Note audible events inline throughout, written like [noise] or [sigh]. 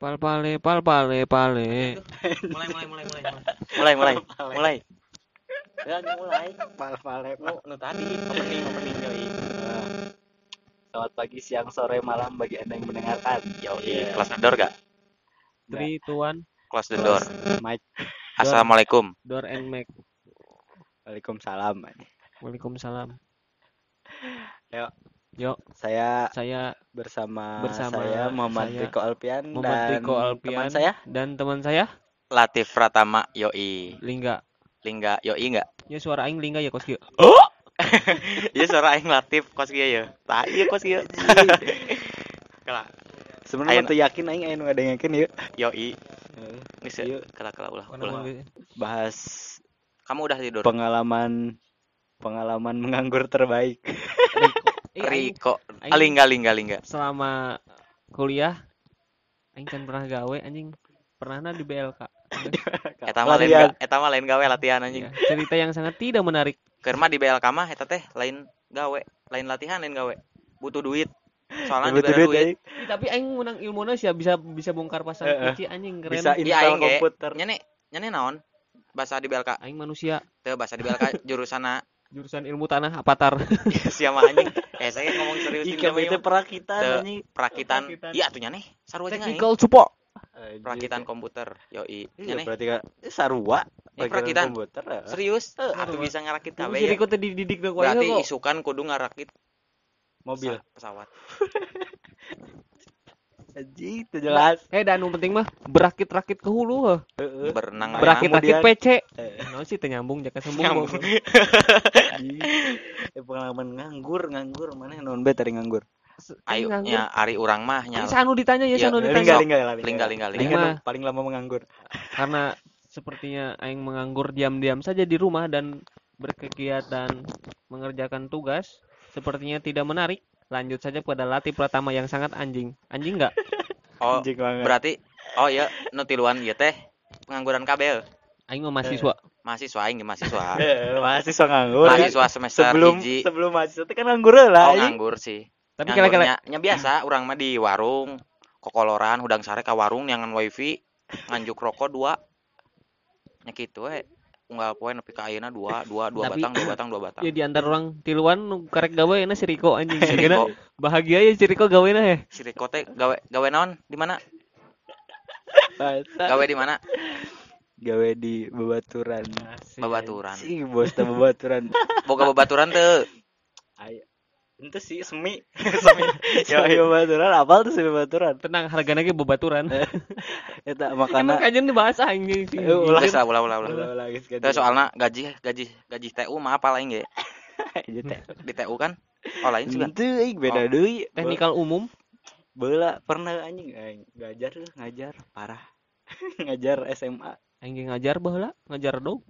Pal pale pal pale pale. mulai mulai mulai mulai mulai mulai mulai ya mulai pal pal nu nu tadi opening opening Selamat pagi, siang, sore, malam bagi Anda yang mendengarkan. yo Iya. close the door gak Three, two, one. close the door Mike, assalamualaikum Door and make. Waalaikumsalam. Waalaikumsalam. Saya Saya bersama, Bersama saya Muhammad saya, Riko Alpian Muhammad dan Riko Alpian. teman saya. dan teman saya. Latif Pratama yoi. Lingga. Lingga yoi enggak? Ya suara aing Lingga ya kos kieu. Iya suara aing Latif kos kieu ya tah [laughs] iya. Kos kieu kala Sebenarnya tuh yakin aing aya nu ngadengekeun ieu. yoi. Heeh. geus Ieu kala kala ulah ulah. bahas. Kamu udah tidur? Pengalaman pengalaman menganggur terbaik. Aing Riko aing- lingga lingga lingga selama kuliah aing kan pernah gawe anjing. Pernahna di BLK. [laughs] eta mah lain eta mah lain gawe latihan anjing Ya, cerita yang sangat tidak menarik. Keur mah di BLK mah eta teh lain gawe, lain latihan lain gawe. Butuh duit. Soalnya dibere duit, duit. Ih, tapi aing menang ilmunya sih bisa bisa bongkar pasang Heeh. kunci anjing keren. Bisa Iya install aing ge. komputer. Nyene nyene naon? Bahasa di BLK. Aing manusia Teu bahasa di BLK jurusana jurusan ilmu tanah Avatar. [laughs] sia mah anjing. Eh saya ngomong serius ini mah, itu perakitan anjing. perakitan. Iya atuh nyane. Sarua. Technical support. Anjing. Perakitan komputer. Yoi. Iya, Nyane. berarti kan eh, sarua Ini perakitan. komputer. ya. Serius? Eh, sarua. bisa ngarakit kabeh jadi ya. kok tadi dididik dong Berarti isukan kudu ngarakit Mobil. pesa- pesawat. [laughs] Anjing, itu jelas. Eh dan yang penting mah berakit-rakit ke hulu heuh. Heeh. Berenang. Berakit-rakit PC. Eh. Nah sih nyambung jaka sembung. Nyambung. goblok. Anjing. Eh, pengalaman nganggur, nganggur mana non bet tadi nganggur. Ayo nya ari urang mah nya sanu ditanya ya Iya, sanu ditanya. lingga, lingga, Lingga, lingga, Lingga lingga. nu paling lama menganggur. Karena sepertinya aing menganggur diam-diam saja di rumah dan berkegiatan mengerjakan tugas sepertinya tidak menarik. Lanjut saja pada latih pertama yang sangat anjing. Anjing enggak? [laughs] Oh, Anjing banget. berarti oh iya nu tiluan ieu teh pengangguran kabel. Aing mah mahasiswa. Mahasiswa aing ge mahasiswa. [laughs] Eh, mahasiswa nganggur. mahasiswa semester sebelum hiji. sebelum mahasiswa itu kan nganggur lah. Oh, nganggur sih. Tapi kira-kira nya biasa urang mah di warung kokoloran hudang sare ka warung nyangan wifi nganjuk rokok dua nya kitu we unggal poe nepi ka ayeuna dua dua dua Tapi- batang dua batang dua batang ya di antara orang tiluan nu karek gawe na si Riko anjing. Si Riko. bahagia ya si Riko gawe na he. si Riko teh gawe gawe naon di mana gawe di mana Gawe di bebaturan. babaturan Si bos teh bebaturan. boga babaturan teu Ayo. Itu sih semi. [laughs] semi. [laughs] Semi bebaturan apal tuh semi bebaturan. Tenang harganya ge bebaturan. [laughs] Eta Emang makana kayaknya ini bahasa anjing sih. Eh, ulah. Ulah ulah ulah Ulah, ulah. Teu soalna gaji gaji gaji TU mah apa lain ge di TU kan oh lain juga Itu euy beda deui. Teknikal umum. Bela pernah anjing Aing ngajar ngajar parah. ngajar SMA. Aing ge ngajar baheula, ngajar dong.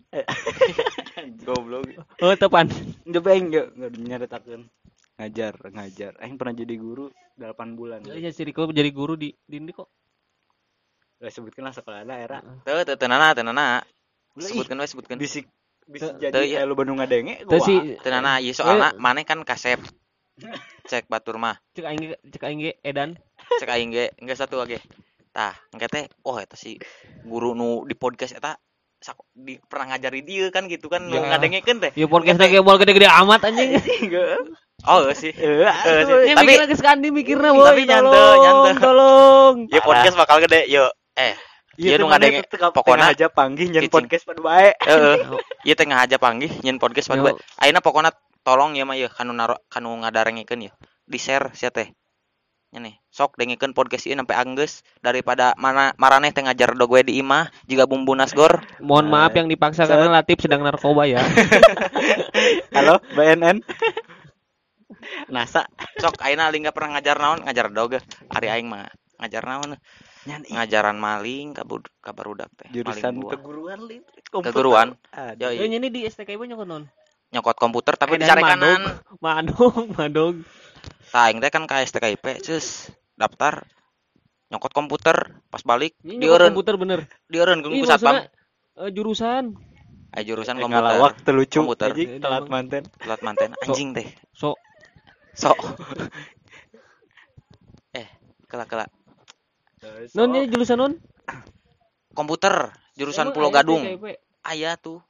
goblok Oh, tepan. Enggak enggak nyaritakeun. Ngajar, ngajar. Aing pernah jadi guru 8 bulan. Ya si Riko jadi guru di di ini kok. Gak sebutkan lah sekolah daerah. teu teu teunana teunana Ulah, ih, sebutkeun we sebutkeun bisik bisa Teu- jadi iya. kayak lu Bandung ngadenge Terus si teunana ieu soalna maneh kan kasep [laughs] cek batur mah cek aing ge- cek aing ge edan. cek aing ge enggak satu lagi tah engke teh oh eta si guru nu di podcast eta sak- di pernah ngajari dia kan gitu kan nu Ya. ngadengekeun teh Ya podcast lagi bol gede-gede amat anjing. [laughs] oh sih Eh, Eh, sih. Ya Tapi- mikirna geus kandi mikirna Tapi boy. nyante, tolong, nyante. Tolong. ya podcast bakal gede yo eh Iya, nu ngadenge pokona aja panggih nyen podcast pada bae. heeh ieu teh ngahaja panggih nyen podcast pada ayeuna pokona tolong ya mah ya kanu naro kanu ngadarengikeun ya di share sia teh nih sok dengekeun podcast ieu sampai anggeus daripada mana maraneh teh ngajar do gue di imah juga bumbu nasgor Mohon maaf yang dipaksa karena Latif sedang narkoba ya. [laughs] Halo, BNN. NASA. sok ayeuna lingga pernah ngajar naon? Ngajar dog ari aing mah ngajar naon? Ngajaran maling kabud kabarudak teh. Jurusan keguruan. Keguruan? Yo, Ya ini di STKB nyokot non. nyokot komputer tapi di sare kanan Madog, madog. tah aing teh kan ka STKIP cus. Daftar. Nyokot komputer pas balik Ini nyokot dieureun. komputer bener. dieureun Ini ku satpam eh, jurusan. Aya jurusan Eh, komputer. ngalawak teu lucu. Komputer. telat manten. telat manten. Anjing teh. So, sok [laughs] eh kela kela Terus, Non oh, ini jurusan non? [clears throat] komputer jurusan Emang Pulau aya Gadung TKIP? aya tuh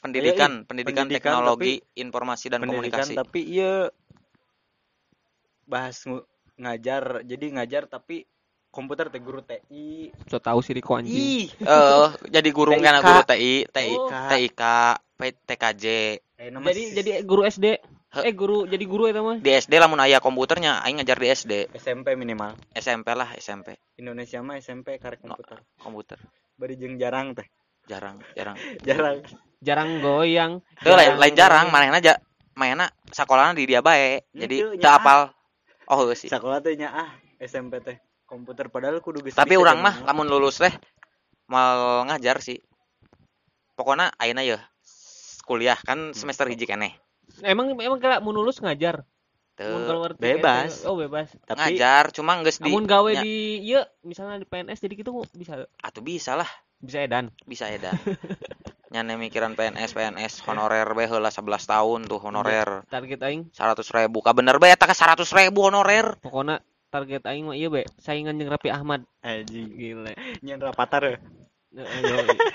pendidikan pendidikan, pendidikan, teknologi informasi dan pendidikan komunikasi tapi iya bahas ngajar jadi ngajar tapi komputer teh guru TI So tahu si Riko anjing. ih eh jadi guru kan guru TI TI Oh. TIK TKJ eh, Jadi jadi guru SD. Eh guru jadi guru itu mah. di SD lamun aya komputernya aing ngajar di SD SMP minimal. SMP lah SMP Indonesia mah SMP karek komputer. komputer. Bari jeung jarang teh. Jarang jarang. [laughs] Jarang. Jarang goyang. Tuh lain, lain jarang manehna aja mainnya sekolahnya di dia bae jadi Itu, teu apal. oh heuh sih. Sekolah teh nya ah SMP teh. Komputer padahal kudu geus tapi bisa orang mah lamun lulus teh mal ngajar sih. Pokoknya ayeuna ya kuliah kan semester hiji keneh Emang emang kira mau lulus ngajar. Keluar bebas. Oh bebas. tapi ngajar cuma geus di Namun gawe di iya misalnya di PNS jadi gitu bisa atuh bisa lah bisa edan. bisa ya dah [laughs] nyane mikiran PNS PNS honorer we heula 11 tahun tuh honorer Target aing 100 ribu ka bener be eta ka 100 ribu honorer pokoknya target aing mah iya be saingan jeung Rapi Ahmad. anjing Gile. nyen rapatar ya.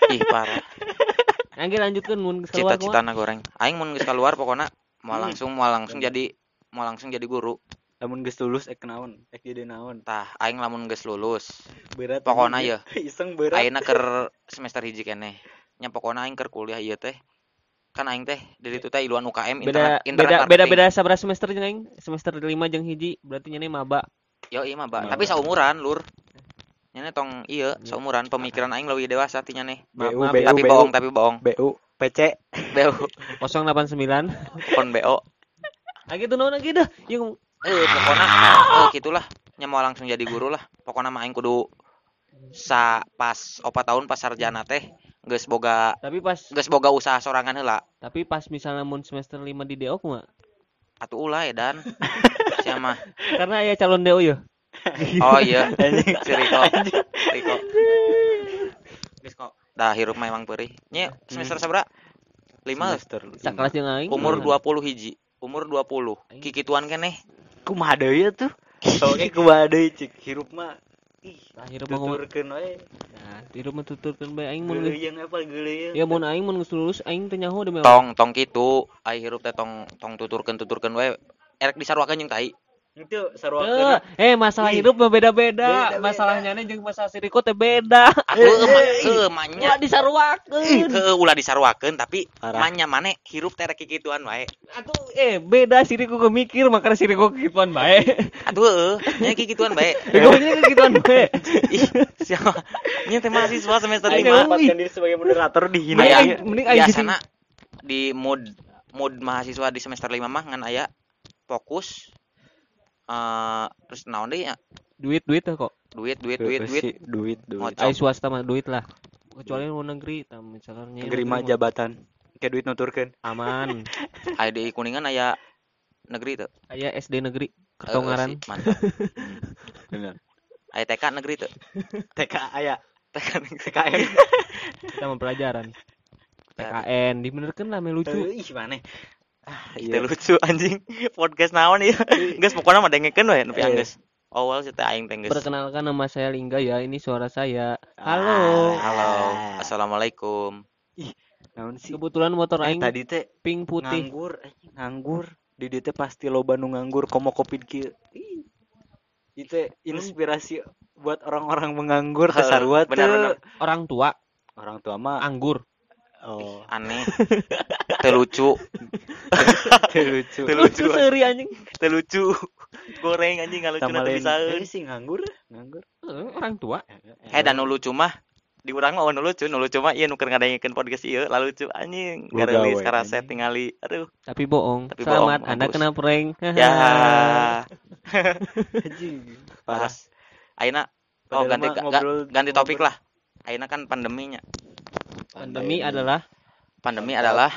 ih parah [laughs] Angge lanjutkeun mun keluar kumaha? cita-citana goreng aing mun geus keluar pokoknya mau Hmm. langsung mau langsung jadi mau langsung jadi guru lamun geus lulus ek naon ek jadi naon tah aing lamun geus lulus berat Pokona anjing. [laughs] iseng berat ayeuna keur [laughs] semester hiji keneh nya pokona aing keur kuliah ieu teh kan aing teh dari itu teh iluan UKM Beda internet internet beda beda beda sabaraha semester jeung aing? Semester 5 jeung hiji berarti nyane maba. Yo iya. Maba. Tapi saumuran, Lur. Nyane tong iya, Iya. saumuran pemikiran aing lebih dewasa ti nyane. Maaf, BU, maaf, BU, ya. Tapi BU. bohong, tapi bohong. BU PC Beu 089. pon BO. Ah gitu naon lagi dah. Yang Eh, pokona eh gitulah. Nya mau langsung jadi guru lah. Pokona mah aing kudu sa pas opat tahun pas sarjana teh geus boga tapi pas geus boga usaha sorangan heula. tapi pas misalnya mun semester 5 di DO kumaha? Atuh ulah edan. [laughs] Sia mah. Karena aya calon DO ya. [laughs] Oh iya, anjing. Si Riko. Riko. Geus kok. Dah hirup mah emang peurih. Nya semester sabaraha? 5 semester Sakelas jeung aing. umur gimana? 20 hiji. Umur 20 kikituan keneh kumaha deui ya tuh? Soalnya kumaha deui cik. Hirup mah ih Tah hirup mah ngomong. tuturkeun we Nah, hirup mah tuturkeun bae aing mun geuleuyang apa geuleuyang Ya mun aing mun geus lulus aing teh nyaho demi tong tong kitu. Ai hirup teh tong tong tuturkeun tuturkeun we erek disarwakeun jeung tai itu Eh, sarwakeun eh masalah Ih. hidup mah beda-beda. Masalahnya nih jeung masalah si Riko teh beda. atuh [laughs] Eh, mah eh, manya Ulah disarwakeun. heuh ulah disarwakeun tapi manya mane hirup teh rek kikituan wae Atuh eh beda si Riko mikir makanya si Riko kikituan bae. atuh heuh nya [laughs] kikituan bae Riko nya kikituan bae. [laughs] ih siapa nya teh mahasiswa semester Aing 5 menempatkan diri sebagai moderator di hina Mending biasana di mood mood mahasiswa di semester 5 mah ngan aya fokus eh terus naon deui ya? Duit duit teh kok. duit duit duit duit duit. duit. Ai swasta mah duit lah. Kecuali luar negeri, tam misalnya negeri mah jabatan. Kayak duit nuturkeun. Aman. [laughs] aya di kuningan aya negeri tuh Aya SD negeri Eh, Ketongaran. sih, mantap. [laughs] Bener aya TK negeri tuh [laughs] TK aya. TK negeri. TKM kita mau pelajaran. TKN dibenerkeun lah meh lucu. ih mana Itu lucu anjing [laughs] podcast naon ya geus pokoknya mah dengekeun we nepi Iya. anggeus awal sih teh aing teh geus Perkenalkan nama saya Lingga ya, ini suara saya. Halo. halo assalamualaikum naon sih Kebetulan motor Eh, aing tadi teh pink putih. nganggur anjing, nganggur di dieu teh pasti loba nu nganggur komo covid kieu Ih. itu inspirasi buat orang-orang menganggur teh Heuh, sarua teu. benar-benar. Orang tua orang tua mah anggur. Oh aneh. [laughs] Teu lucu teu lucu Teu lucu. seuri anjing. teu lucu goreng anjing teu lain bisa. Eh, sih nganggur nganggur. Eh, orang tua. eh dan nu lucu mah. Di urang mah nu lucu nu lucu mah. Ieu nu keur ngadengkeun podcast ieu lalu lucu anjing. Garelis karaset anjing. tingali aduh. Tapi bohong. Tapi Selamat, bohong, Anda kena prank. [laughs] ya. [laughs] Anjing. Parah. Ayeuna oh ganti ganti topik lah. Ayeuna kan pandeminya Pandemi adalah pandemi adalah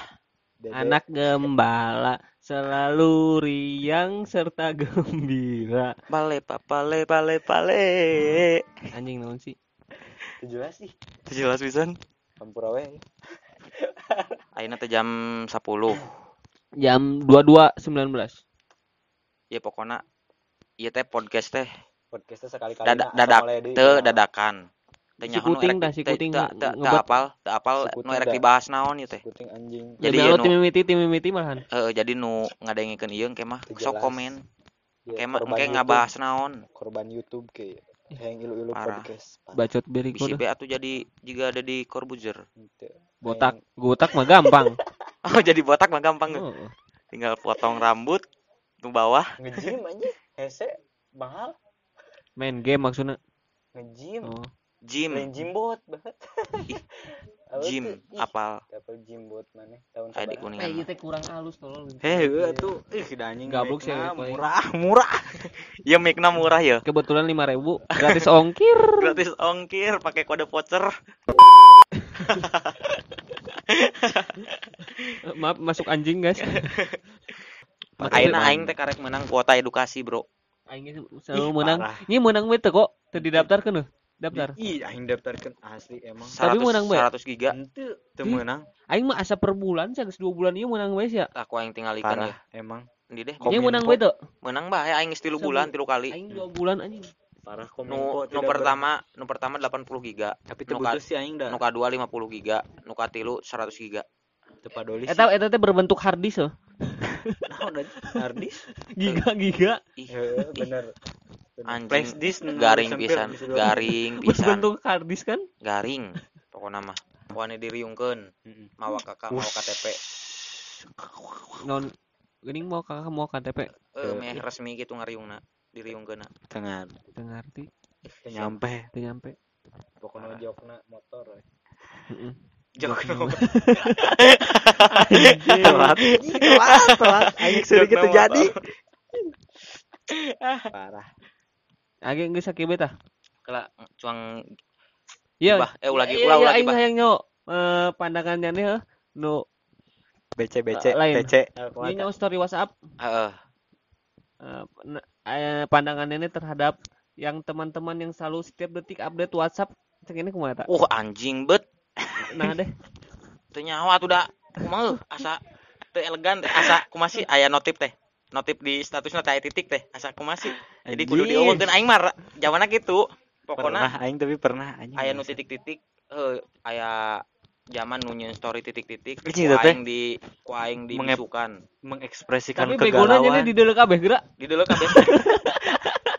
Dede. anak gembala selalu riang serta gembira. bale papale bale pale Anjing naon sih? Teu jelas sih. Itu jelas pisan campur awe ayeuna teh jam 10 Jam 22.19. ya pokoknya ieu teh podcast teh. Podcastnya sekali-kali Dada- na, dadak, teu dadakan Si nyaho nu kuting dah, si kuting apal teu apal Si nu erek dibahas naon ieu teh kuting anjing Jadi ya lo nu- tim mimiti tim mimiti malahan. Heeh, jadi nu ngadengikeun ieu engke mah sok komen Dia engke mah engke ngabahas naon korban YouTube ke yang ilu-ilu Parah. podcast. Bacot beri bisi kudu. be atuh jadi juga ada di Henteu. Botak, gotak mah gampang. [laughs] oh jadi botak mah gampang tinggal potong rambut nu bawah nge-gym anjing hese mahal Main game maksudnya. nge-gym Oh. Lain jimbot banget Ih, apal dapet jimbot mana tahun kuningan Eh, mah. teh kurang halus tolong. Heh, eueuh tuh, ih anjing Gablok sih, murah, [laughs] murah. ya mic-na murah ya Kebetulan 5000 gratis ongkir. [laughs] gratis ongkir pakai kode voucher [laughs] Maaf masuk anjing guys. ayeuna aing teh karek menang kuota edukasi bro Aing selalu menang. Ini menang we teu kok. Teu didaftarkeun euy. Daftar. Ih, aing daftarkeun asli emang. Tapi 100 menang, Be. 100 giga Henteu, teu Ih. meunang. Aing mah asa per bulan sih geus 2 bulan ieu menang we sia. aku aing tinggal ikan ya emang. Di deh Ini Kominfo. menang we teu. menang bae aing geus tilu Sebu- bulan tilu kali Aing 2 bulan anjing. Parah nu kominfo nu tidak pertama nu pertama 80 giga ber- tapi nu ka- butuh sih aing da. nu kadua 50 giga nu katilu 100 giga Teu padoli sih. Eta eta teh berbentuk hard disk loh. [laughs] Naon anjing? Harddisk? [laughs] Giga-giga. ih bener. Anjing, Flash garing pisan garing [laughs] pisan Berbentuk hard disk kan? garing pokokna mah pokoknya diriungkeun Heeh. mawa kakak mawa KTP Non geuning mau kakak mau KTP. eh meh resmi gitu ngariungna diriungkeun Tengan. Teu ngarti, Teu nyampe. teu nyampe. Pokoknya jokna motor. we. Heeh. Jokna Jokna. telat. Telat, telat. Aing sering gitu jadi. Parah. Age geus sakibet tah. kela cuang Iya. eh ulah lagi Iya, ulah iya, ulah aing bah hayang nyo eh pandangannya nih nu BC BC Lain. BC. ieu nyo story WhatsApp heeh eh, na- eh, pandangannya ini terhadap yang teman-teman yang selalu setiap detik update WhatsApp cek ini kumaha eta? uh anjing bet Nah deh. teu nyawa tuh da kumaha asa teu elegan teh asa kumasih aya notif teh notif di statusna teh aya titik teh asa kumasih jadi kudu dieuwekeun aing mah jawabanna gitu pokoknya Pernah aing tapi pernah anjing. aya nu titik-titik eh aya zaman nu nyieun story titik-titik ku Anjing, eta teh. aing di ku aing Mengep- dibisukan mengekspresikan Tapi begona kegalauan. ini di deuleu kabeh geura. di dulu kabeh [laughs]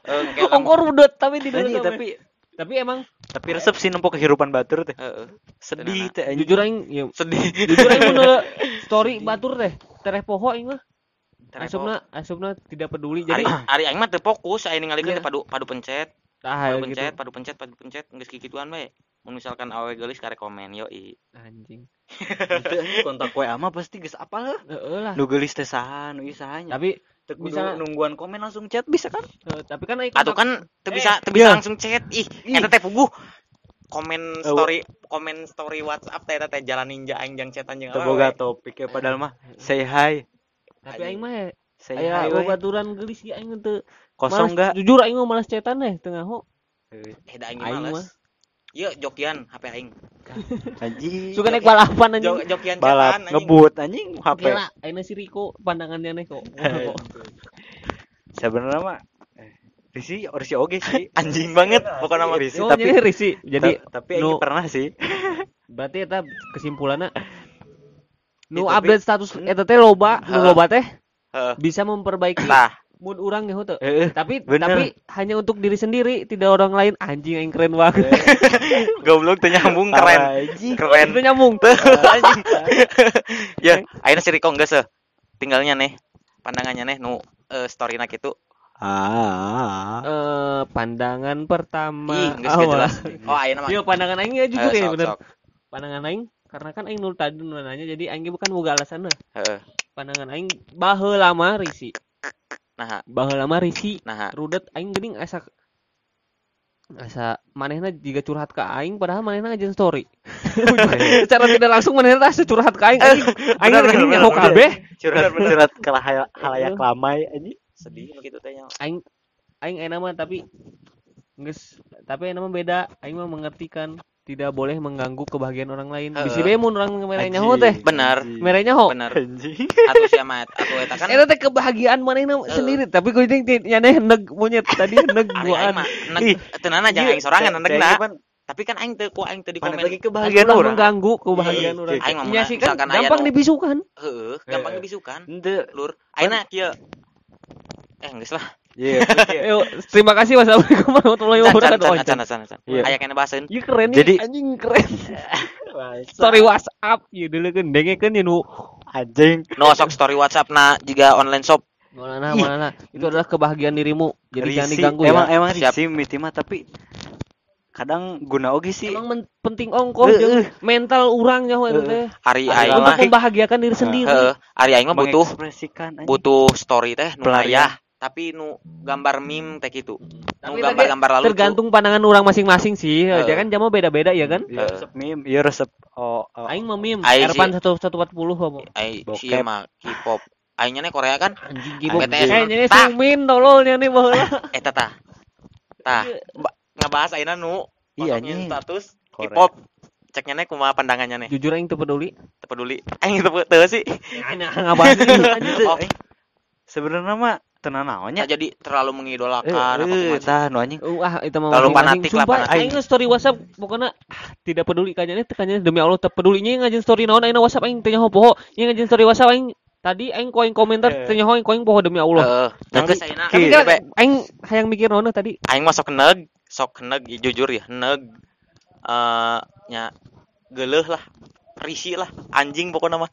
eh kayak Ongkor udut tapi di kabeh. tapi Tapi emang tapi resep sih nempo kehidupan batur teh. heeh Sedih Tenang. teh jujur aing ya, sedih jujur aing [laughs] mun deuleu story batur teh tereh poho aing mah. Asupna asupna tidak peduli. Jadi ari aing mah teu fokus aya ningalikeun Iya. padu padu pencet tah padu gitu. pencet padu pencet padu pencet geus kikituan mun misalkan awe geulis karek komen yoi Anjing. Itu anjing kontak WA mah pasti geus apal heuh. Heeh lah. Nu geulis teh saha, nu. Tapi Teu kudu misalnya- nungguan komen langsung chat bisa kan? eh, tapi kan aing Atuh kontak- kan teu bisa teu bisa iya. langsung chat. Ih, eta teh puguh. Komen Eh, story komen story WhatsApp teh eta teh jalan ninja aing jang chatan jeung Teu boga topik ya padahal mah say hi. Tapi aing mah ya Say aya hi we. babaturan geulis sih aing teu Kosong malas- enggak? Jujur aing mah malas cetan deh tengah ho. Eh da aing Aing males. Ieu jokian HP aing. [laughs] Anjing. Suka naik balapan anjing. Jo- Jokian balap anjing. ngebut anjing HP. Gila, aina si Riko pandangannya nih kok. [laughs] Sebenarnya mah eh, Risi, Risi oge sih. [laughs] Anjing banget pokoknya mah. Risi Oh, tapi jadi risi. Jadi ta- tapi aing pernah sih. berarti eta kesimpulannya nu Itu, tapi- update status eta teh loba, nu loba teh Heeh. bisa memperbaiki Tah, mood orang ya teu. Heeh. Tapi bener. tapi hanya untuk diri sendiri, tidak orang lain. Anjing yang keren banget. [laughs] goblok teu nyambung keren. Keren. Itu nyambung. Anjing. [laughs] ya, ayeuna si Riko geus seh. Tinggalnya nih pandangannya nih nu eh, story na kitu. Ah. Eh, pandangan pertama. Ih, geus awal. jelas. Oh, ayeuna mah. Pandangan aing ya jujur Eh, ya bener. sok. Pandangan aing karena kan aing nul tadi nanya jadi aing bukan boga alasan Heeh. Pandangan aing baheula mah risi. Nah, Baheula mah risi. nah. rudet aing geuning asa asa manehna juga curhat ke aing padahal manehna ngajen story. [laughs] Secara tidak langsung manehna asa [laughs] curhat ke aing. Aing aing bener, nyaho kabeh. Curhat curhat ke halayak lamai anjing. Sedih begitu teh nya. Aing aing enak mah tapi geus tapi enak mah beda. Aing mah mengertikan tidak boleh mengganggu kebahagiaan orang lain. Heeh. Bisi bae mun urang merenya ho teh. Bener. Merenya ho. bener Anjing. atuh sia mah atuh eta kan Eta teh kebahagiaan manehna sendiri, tapi gue jeung nyaneh neg monyet tadi [laughs] mah neg teunana jangan aing sorangan Teh- neg teh na. ieu pan Tapi kan aing teu ku aing teu di mana komen. lagi kebahagiaan orang. mengganggu kebahagiaan Iya, orang. aing mah sih kan gampang dibisukan. Heeh, gampang dibisukan. Henteu. Lur, ayeuna kieu Eh, geus lah. Iya. terus ya. Yo, terima kasih wassalamualaikum warahmatullahi can wabarakatuh. can Oh, can can can. Iya. Aya kene bahaseun. Iya keren Jadi- anjing keren. [laughs] [laughs] Story WhatsApp, iya dulu kan dengekeun ya nu. Anjing. No sok story WhatsApp na juga online shop. Mana mana itu adalah kebahagiaan dirimu. Jadi jangan diganggu emang ya. emang Siap. risi miti mah tapi kadang guna oge sih. Emang men- penting ongkos Heeh. jeung mental urang nyaho eta Heeh. teh. Hari Ayo aing mah membahagiakan diri sendiri. heeh, hari aing mah butuh butuh story teh nu Pelarian. Tapi nu gambar meme teh kitu. Nu Tapi gambar-gambar lalu Tergantung pandangan orang masing-masing sih. Heeh. Ya kan jamnya beda-beda ya kan. Iya, resep meme, iya resep oh, oh. Aing mah meme, Aing Erpan 1140 homo. ai Bokep. sia mah K-pop. Aingnya nih Korea kan Anjing. BTS. Kayaknya ini Tah. sumin tololnya nih baheula. [laughs] eta tah. Tah, ba- ngebahas ayeuna nu Iya, anjing. status. K-pop. Ceknya nih kumaha pandangannya nih. Jujur aing teu peduli. Teu peduli. [laughs] Aing teu teu sih. Hanya [laughs] ngabahas Oh. aing. Sebenarnya mah tenan naonnya. Nah, jadi terlalu Eh, mengidolakan apa eh, tah nu anjing. Wah, itu mah Terlalu fanatik lah, aing nge story WhatsApp pokoknya ah, tidak peduli kayaknya kayaknya demi Allah teu pedulinya ngajin story naon aing WhatsApp aing teu nyaho poho. Nya ngajin story WhatsApp aing tadi aing koing komentar Eh. teu nyaho aing koing poho demi Allah. Heeh. Ki, Tapi kan aing hayang mikir naon tadi. aing mah sok neg, sok neg jujur ya, neg eh nya geuleuh lah, risi lah, anjing pokoknya mah.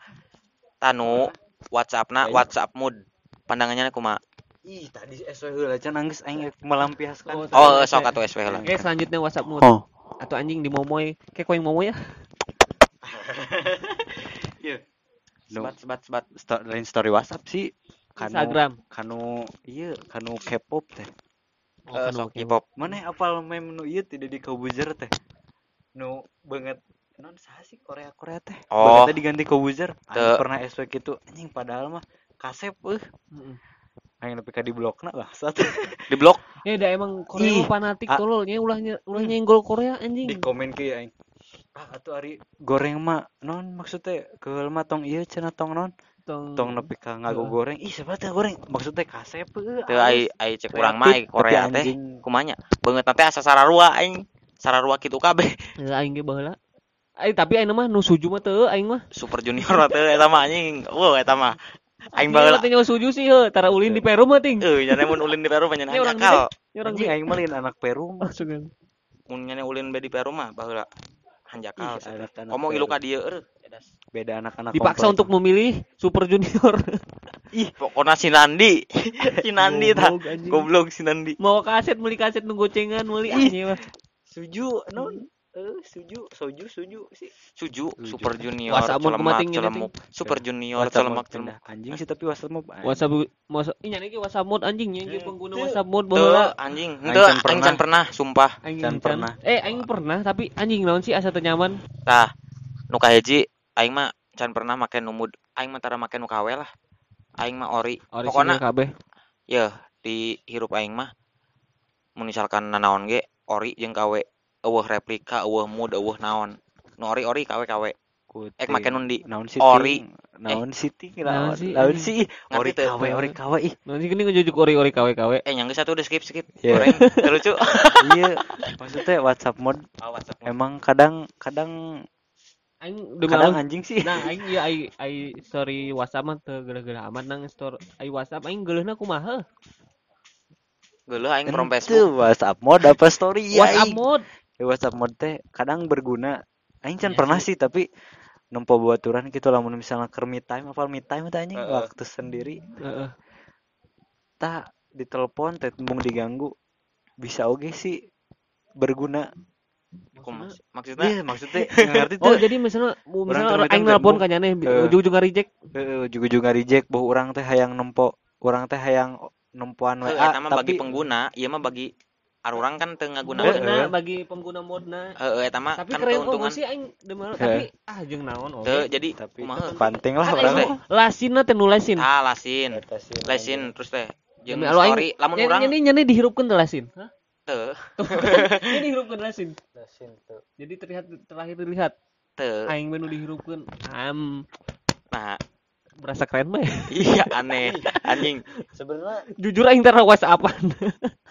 Tanu WhatsAppna Aing- WhatsApp mood. Pandangannya kumaha? Ih, tadi SW heula can nangis aing melampiaskan. Oh, sok atuh SW lah. Oke, selanjutnya WhatsApp mood. Oh. Atau anjing di momoy. Kayak koing momoy ya. [laughs] Iya. Sebat sebat sebat. sto- lain story WhatsApp sih kanu Instagram. kanu iya kanu K-pop teh. Oh, Eh, oke. K-pop. Mana apal meme nu ieu tidak di Kobuzer teh. Nu banget non saha sih Korea Korea teh. Oh. Banget diganti Kobuzer. Pernah SW gitu anjing padahal mah kasep euh. Heeh. Aing nepi ka di blokna bangsat. [laughs] Di blok. Ya udah emang Korea Ih, fanatik ah. tololnya ulah nye- ulah nyenggol Korea anjing. di komen ke aing. Ah atuh ari goreng mah non maksudnya keul mah tong ieu cenah tong non Tong, tong nepi ka ngago goreng. Ih sebat goreng maksudnya kasep euh. Teu ai ai cek urang mah Korea tapi teh. Kumanya? Beungeut teh asa sararua aing. Sararua kitu kabeh. Ya, aing ge baheula. Ai tapi aing mah nu suju mah teu aing mah. Super Junior mah teh eta mah anjing. Wow, eta mah. Aing baheula. katanya suju sih heuh, tara ulin di Peru mah ting. Euy, nya mun ulin di Peru mah nya Ini orang Anjing aing mah lain anak Peru langsung. Mun nya ulin be di Peru mah baheula hanjakal. Ih, Ngomong ilu ka dieu eueuh. beda anak-anak Dipaksa komplek. untuk memilih Super Junior. [laughs] Pokoknya si Nandi. si Nandi tah. Goblok, si Nandi. Mau kaset beli kaset nu gocengan meuli anjing mah. suju non eh suju soju suju sih Suju, Suju. Super Junior, WhatsApp celemak, celemuk. Super Junior, WhatsApp celemak, mode pindah. anjing sih tapi WhatsApp anjing. WhatsApp WhatsApp ini nya WhatsApp mode anjing ge Hmm, pengguna. WhatsApp mode baheula. anjing. Henteu, can aing pernah. can pernah, sumpah. Can. pernah. Eh aing pernah tapi anjing naon sih asa teu nyaman. Tah, nu kahiji aing mah can pernah make nu mud. Aing mah tara make nu kawe lah. Aing mah ori. Orisinal Pokona kabeh. ya di hirup aing mah mun misalkan nanaon ge ori jeung kawe eueuh replika, eueuh mood, eueuh naon. Nu ori-ori kawe-kawe. Ek make nun di naon sih ori. naon sih ting Naon naon sih, naon sih ori kawe ori kawe ih Nanti gini ngejujuk ori-ori KW-KW. Eh, yang satu udah skip skip. Iya. Goreng, teu lucu. [laughs] iya maksudnya WhatsApp mode Oh, WhatsApp. emang kadang kadang Aing kadang anjing sih Nah, aing ieu ai ai story WhatsApp mah teu geuleuh-geuleuh amat nang story ai WhatsApp aing geuleuhna kumaha? Geuleuh aing from Facebook. WhatsApp mode apa story ya WhatsApp aing. mode. WhatsApp mode teh kadang berguna aing can Iya pernah sih tapi nempo baturan gitu lamun misalnya keur me time apa me time teh anjing Heeh. waktu sendiri Heeh. tak ditelepon teh tembung diganggu bisa oge sih berguna sih? Maksudnya Iya maksudnya [laughs] ngerti Oh, tuh jadi misalnya Orang misalnya terbitan aing nelpon tembung. ka nyane ujung-ujung reject. juga juga reject bahwa orang teh hayang nempo orang teh hayang nempoan WA eta mah bagi tapi pengguna, ieu mah bagi arurang kan teu ngaguna. Heeh. Modna bagi pengguna modna. Heeh, eta mah Tapi kan keren keuntungan. oh sih aing. Heeh. tapi ah jeung naon Teu, oge. jadi tapi kumaha? penting lah Kan orang aing teh. Teh nu lasin. Ah, lasin. Sih, Lesin terus teh jeung Allah, story lamun urang nyani nyani dihirupkeun teh lasin. Hah? teu kan, [laughs] ini dihirupkeun lasin. Lasin tuh. Jadi terlihat terakhir terlihat teu aing mah nu dihirupkeun am nah berasa keren mah. ya. iya aneh anjing Sebenarnya Jujur aing tara WhatsAppan. eh [laughs]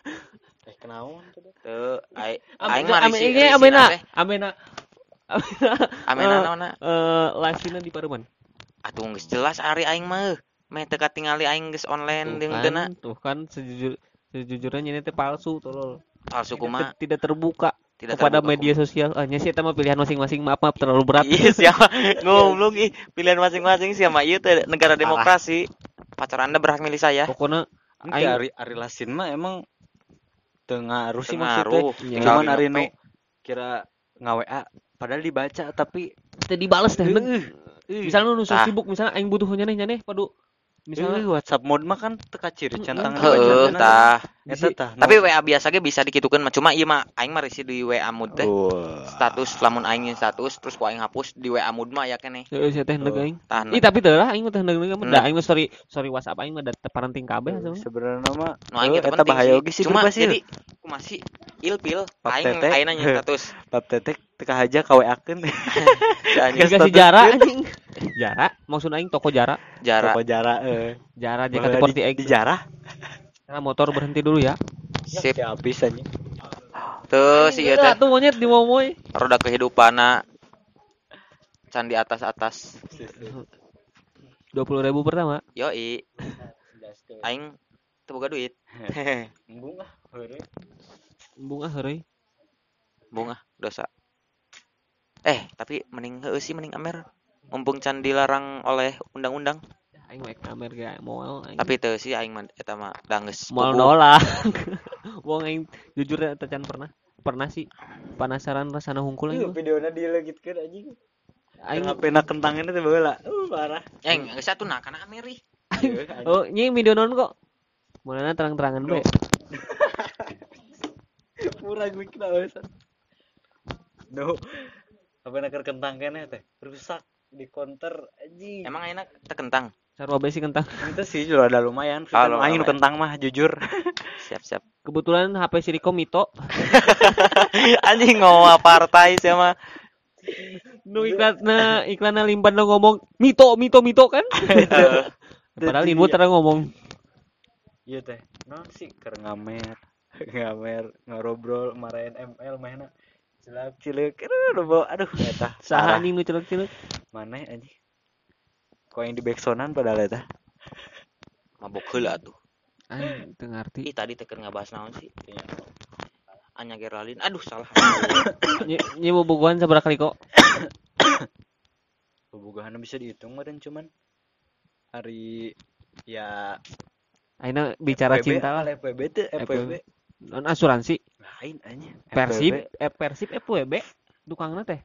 kenaon tuh Aing mah risi risina amena teh amena amena amena Eh, naonna eh lasina di Pareman. atuh geus jelas ari aing mah meh teu katingali aing geus online jeung kan, teu tuh kan sejujur sejujurnya ini teh palsu tolol. palsu kumaha tidak terbuka tidak kepada terbuka media sosial. Ah, nya sih eta mah pilihan masing-masing. Maaf, maaf terlalu berat. Iya siapa [laughs] ngoblok ih pilihan masing-masing siapa iya teh negara demokrasi. Pacar Anda berhak milih saya. Pokoknya Aing- ari ari lasin mah emang tengah sih maksudnya. Iya. Cuman Tinggal ari di nu nope. kira ngaWA padahal dibaca tapi teu dibales teh. Heeh. Misalnya Tah. sibuk misalnya aing butuh nyaneh nyaneh padu. Misalnya Misalnya WhatsApp mode mah kan teka ciri centang. Heeh, tah. Eta tah. Tapi WA biasa ge bisa dikitukeun mah cuma ieu mah aing mah risi di WA mood teh. Oh. Status lamun aing status terus ku aing hapus di WA mood mah ya keneh. Heeh, sia teh neug aing. Tah. Ih tapi teu lah aing mah teh neug neug mah. Da aing mah sorry sorry WhatsApp aing mah da parenting kabeh sebenarnya mah Nu aing teh eta bahaya sih. oge sih Cuma jadi ku masih ilpil aing aing nanya status. bab tetek teka haja kaweakeun [laughs] Anjing, Dikasih status jarak anjing. Jarak maksud aing toko jarak. Jarak. Toko jarak eh Jarak Boleh JKT48 di, di jarah Karena motor berhenti dulu ya. Sip. ya habis anjing Tuh si teh tuh monyet di momoy. roda kehidupanna can di atas-atas. 20 ribu pertama. Yoi, aing teu boga duit. [laughs] embung ah heureuy. Bunga heureui. bunga dosa eh tapi mending sih mending amer mumpung can dilarang oleh undang-undang Aing mah kamer ge moal aing. tapi teu sih aing mah eta mah da geus moal pugu. nolak. [laughs] Wong aing jujur ya teu can pernah. Pernah sih penasaran rasana hungkul aing. Ieu mah. videona dilegitkeun anjing Aing HP na kentangnya teh baheula uh parah Eng, geus atuh nah kana ameri anjing. Oh, nyi video non kok. Mulana terang-terangan be. murah gue kena no [laughs] apa nak kentang kene teh? Rusak di counter anjing. Emang enak teu kentang? Sarua be sih kentang. [laughs] itu sih juga ada lumayan. Nu lumayan. kentang mah jujur. [laughs] Siap siap. Kebetulan HP si Riko Mito. [laughs] anjing ngowa partai sih mah Nu iklanna iklanna limpan lo ngomong Mito Mito Mito kan. Padahal Inwo tara ngomong. iya teh. Non sih keur ngamer ngamer ngarobrol marahin ML mainna celak cileuk aduh bawa aduh eta Saha anjing nu celek-celek. mana anjing? Kok yang di backsonan padahal eta mabok heula atuh Anjing teu ngarti. ih tadi teh keur ngabahas naon sih? Anya Geraldine. Aduh salah. [coughs] Nyi nyi bobogohan sabaraha kali kok? [coughs] bobogohan bisa dihitung meureun cuman hari ya Aina bicara FPB cinta lah. FPB teh FPB Non asuransi. Lain anjing Persib, eh, Persib FWB. Tukangna teh.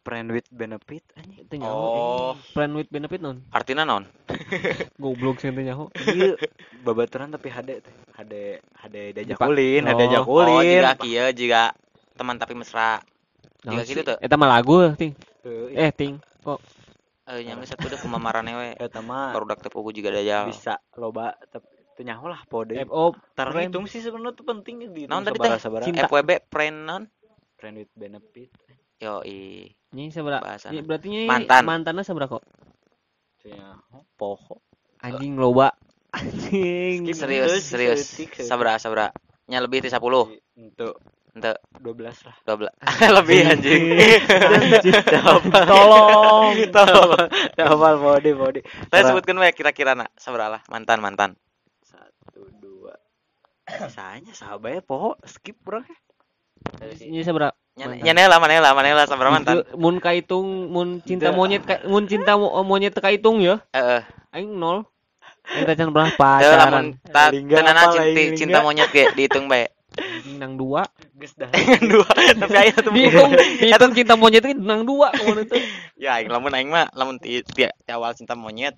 friend with benefit anjing Teu nyaho. oh Plan with benefit non. artinya naon [laughs] Goblok sih teu nyaho. iya babaturan tapi HD teh HD HD diajak Dipak- ulin HD Oh. diajak oh jika kieu jika teman tapi mesra Jika gitu tuh. Eta mah lagu ting. Eh ting. eh yang satu deh pemamarannya we eta mah barudak teu pugu juga dajal bisa loba tapi teu nyaho lah pode FO terhitung sih sebenarnya tuh penting di Naon tadi teh? FWB friend non friend with benefit yo i? Bahasana. Nyi berarti nyi Mantan. mantanna sabaraha kok? poho Anjing loba. [laughs] Anjing. Skip. serius serius sabra sabra nya lebih ti 10 untuk ente 12 lah 12 [laughs] lebih anjing. [laughs] Tolong. Tolong. Hafal pode pode. saya sebutkan we kira-kira nak sabra lah mantan mantan dua. Misalnya sahabat ya poho skip bro. Nyi sabaraha? nya Mantan. nya lah mana lah mana lah sabra mantan Itu Mun kaitung mun cinta monyet mun cinta mo- monyet kaitung ya. heeh Aing nol. Aing teh can berapa lamun apa, cinta, cinta monyet ge dihitung bae Anjing nang dua. Geus dah. dua tapi aya tuh Dihitung dihitung cinta monyet itu nang dua ke mana tuh. ya aing lamun aing mah lamun ti, awal cinta monyet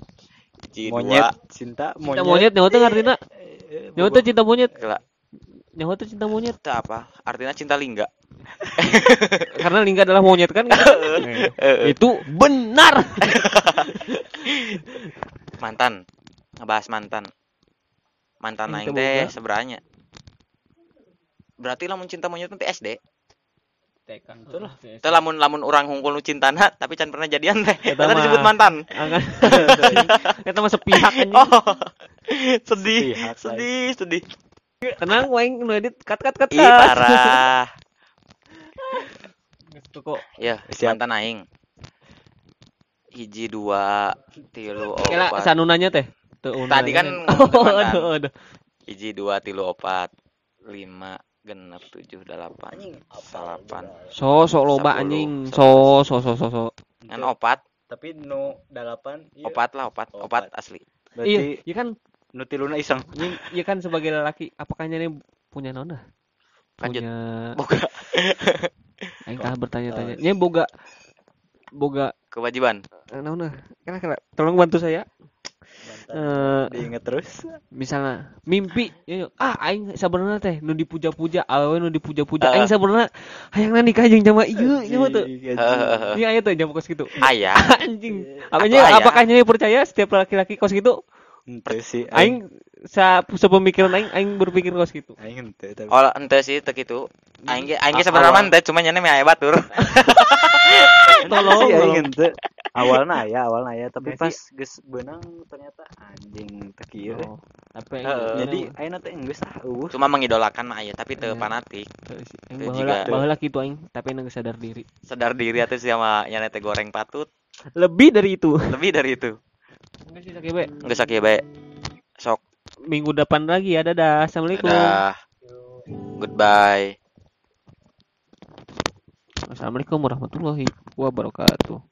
Monyet cinta Cinta monyet. monyet nyawa teh ngartina. Eh, Nyawa teh cinta monyet. Gila. Nyawa teh cinta monyet. itu apa artinya cinta lingga [laughs] Karena lingga adalah monyet kan. Heeh. [laughs] itu benar. [laughs] mantan ngebahas mantan mantan aing teh seberanya berarti lamun cinta monyet nanti SD TK Itulah. Teu lamun lamun orang hungkul nu cintana tapi can pernah jadian teh Eta mah- disebut mantan. Kita mah sepihak anjing. oh [laughs] sedih Sepihak, sedih sedih Tenang waing nu edit cut cut cut. ih parah kok. ya mantan aing hiji dua tilu Kira opat sanunanya teh. Tadi kan [laughs] Oh, aduh, aduh. hiji dua tilu opat lima genep tujuh delapan salapan So so loba anjing. So so so so so. kan opat tapi nu delapan iya. opat lah opat Opat. opat asli berarti Iya, iya kan nu tiluna iseng iya, iya kan sebagai lelaki apakah ini punya nona? Lanjut. Punya boga [laughs] aing tah bertanya-tanya. Nya boga boga kewajiban eh, naonna? Kira-kira tolong bantu saya. Eh diinget terus misalnya mimpi ya, ah aing sabenerna teh nu dipuja-puja awewe nu dipuja-puja Heeh. aing sabenerna hayangna nikah jeung jama ieu mah teu Iya, Heeh. Iya aya tuh jam kos gitu. ayah [laughs] Anjing. Atuh Apanya aya. apakah nyai percaya setiap laki-laki kos gitu? Ente sih Aing sa sepemikiran aing aing berpikir kos gitu. aing ente tapi oh ente sih teu kitu aing ge aing ge A- sebenarnya teh cuma nyana meh aya batur [laughs] Tolong. sih aing ente awalnya aya awalnya aya tapi pas geus beunang ternyata anjing teu kieu Oh, Tapi aing jadi ayeuna teh geus ah eueuh cuma mengidolakan mah aya tapi teu Iya. fanatik aing Teu baheula juga. baheula kitu aing, tapi aing sadar diri. sadar diri atuh sama nyana teh goreng patut Lebih dari itu. lebih dari itu Enggak sih sakebe. geus sakieu bae sok Minggu depan lagi ya. Dadah. Assalamualaikum. dadah goodbye Assalamualaikum warahmatullahi wabarakatuh.